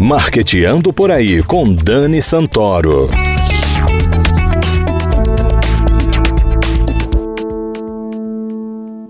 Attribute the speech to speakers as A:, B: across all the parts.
A: Marqueteando por aí com Dani Santoro.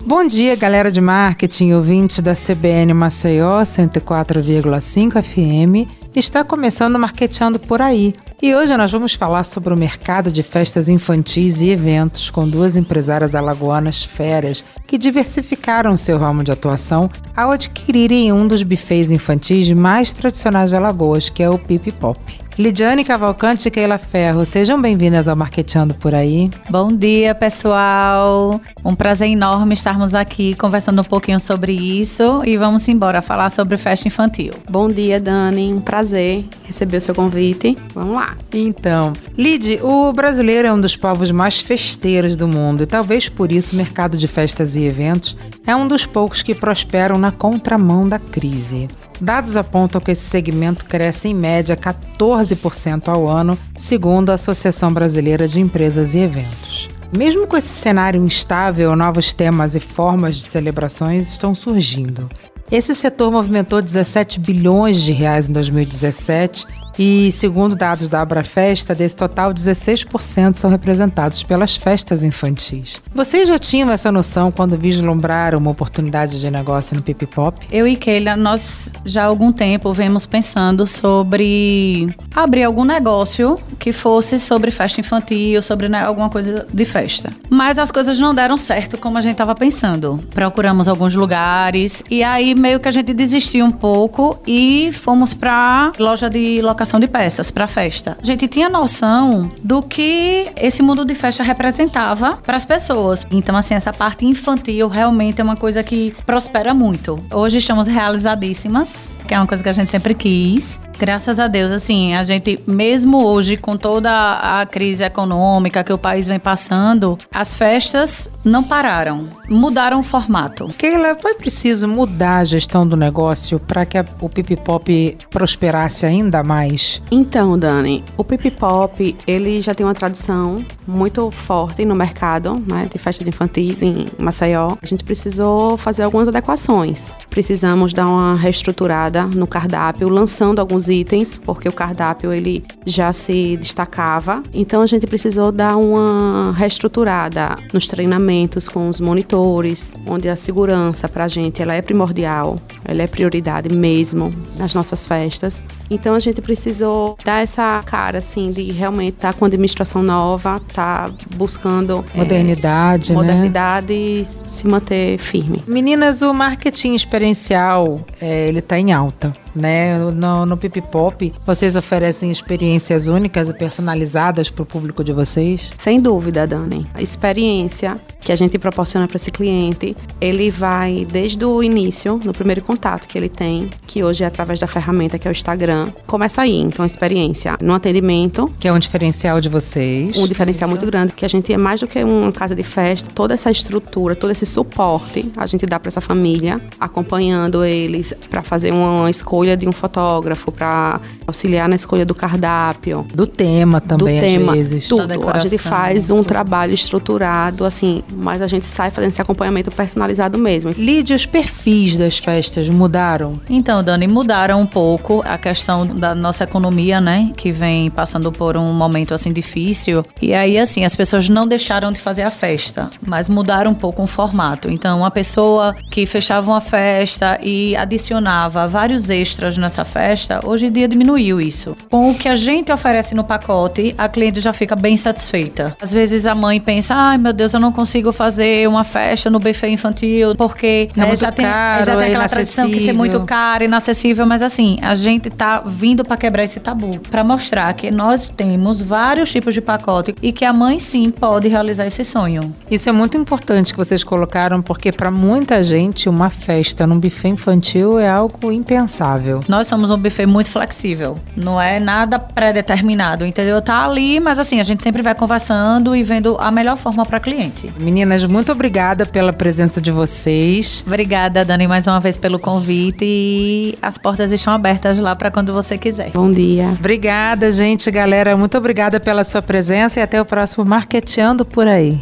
B: Bom dia, galera de marketing, ouvintes da CBN Maceió 104,5 FM. Está começando Marqueteando por aí. E hoje nós vamos falar sobre o mercado de festas infantis e eventos com duas empresárias alagoanas férias que diversificaram seu ramo de atuação ao adquirirem um dos bufês infantis mais tradicionais de Alagoas, que é o Pip Pop. Lidiane Cavalcante e Keila Ferro, sejam bem-vindas ao Marqueteando por aí.
C: Bom dia, pessoal. Um prazer enorme estarmos aqui conversando um pouquinho sobre isso e vamos embora falar sobre festa infantil.
D: Bom dia, Dani. Um prazer receber o seu convite. Vamos lá.
B: Então, Lid, o brasileiro é um dos povos mais festeiros do mundo e talvez por isso o mercado de festas e eventos é um dos poucos que prosperam na contramão da crise. Dados apontam que esse segmento cresce em média 14% ao ano, segundo a Associação Brasileira de Empresas e Eventos. Mesmo com esse cenário instável, novos temas e formas de celebrações estão surgindo. Esse setor movimentou 17 bilhões de reais em 2017 e, segundo dados da Abrafesta, desse total, 16% são representados pelas festas infantis. Vocês já tinham essa noção quando vislumbraram uma oportunidade de negócio no Pip Pop?
C: Eu e Keila, nós já há algum tempo vemos pensando sobre abrir algum negócio que fosse sobre festa infantil, sobre né, alguma coisa de festa. Mas as coisas não deram certo como a gente estava pensando. Procuramos alguns lugares e aí meio que a gente desistiu um pouco e fomos para loja de de peças para festa. A gente tinha noção do que esse mundo de festa representava para as pessoas. Então, assim, essa parte infantil realmente é uma coisa que prospera muito. Hoje estamos realizadíssimas, que é uma coisa que a gente sempre quis. Graças a Deus, assim, a gente, mesmo hoje, com toda a crise econômica que o país vem passando, as festas não pararam, mudaram o formato.
B: Keila, foi preciso mudar a gestão do negócio para que a, o Pip Pop prosperasse ainda mais?
D: Então, Dani, o Pip Pop, ele já tem uma tradição muito forte no mercado, né, de festas infantis em Maceió. A gente precisou fazer algumas adequações. Precisamos dar uma reestruturada no cardápio, lançando alguns itens, porque o cardápio ele já se destacava. Então a gente precisou dar uma reestruturada nos treinamentos com os monitores, onde a segurança para a gente ela é primordial, ela é prioridade mesmo nas nossas festas. Então a gente precisou dar essa cara assim de realmente estar tá com administração nova, tá buscando
B: modernidade,
D: é,
B: né?
D: modernidade e se manter firme.
B: Meninas, o marketing experiencial é, ele está em alta né? No, no Pip Pop, vocês oferecem experiências únicas e personalizadas para o público de vocês?
D: Sem dúvida, Dani. A experiência que a gente proporciona para esse cliente, ele vai desde o início, no primeiro contato que ele tem, que hoje é através da ferramenta que é o Instagram, começa aí. Então, a experiência no atendimento.
B: Que é um diferencial de vocês.
D: Um diferencial Isso. muito grande, que a gente é mais do que uma casa de festa, toda essa estrutura, todo esse suporte a gente dá para essa família, acompanhando eles para fazer uma escolha escolha de um fotógrafo, para auxiliar na escolha do cardápio.
B: Do tema também, do tema, às vezes.
D: Tudo. A gente faz um tudo. trabalho estruturado, assim, mas a gente sai fazendo esse acompanhamento personalizado mesmo.
B: Lídia, os perfis das festas mudaram?
C: Então, Dani, mudaram um pouco a questão da nossa economia, né? Que vem passando por um momento, assim, difícil. E aí, assim, as pessoas não deixaram de fazer a festa, mas mudaram um pouco o formato. Então, uma pessoa que fechava uma festa e adicionava vários extras extras nessa festa, hoje em dia diminuiu isso. Com o que a gente oferece no pacote, a cliente já fica bem satisfeita. Às vezes a mãe pensa, ai meu Deus, eu não consigo fazer uma festa no buffet infantil, porque
B: é né, já, tem, caro,
C: já tem aquela tradição que ser muito caro, inacessível, mas assim, a gente tá vindo para quebrar esse tabu, para mostrar que nós temos vários tipos de pacote e que a mãe sim pode realizar esse sonho.
B: Isso é muito importante que vocês colocaram, porque para muita gente uma festa num buffet infantil é algo impensável.
C: Nós somos um buffet muito flexível. Não é nada pré-determinado, entendeu? Tá ali, mas assim, a gente sempre vai conversando e vendo a melhor forma para cliente.
B: Meninas, muito obrigada pela presença de vocês.
C: Obrigada, Dani, mais uma vez pelo convite e as portas estão abertas lá para quando você quiser.
D: Bom dia.
B: Obrigada, gente, galera. Muito obrigada pela sua presença e até o próximo Marqueteando por aí.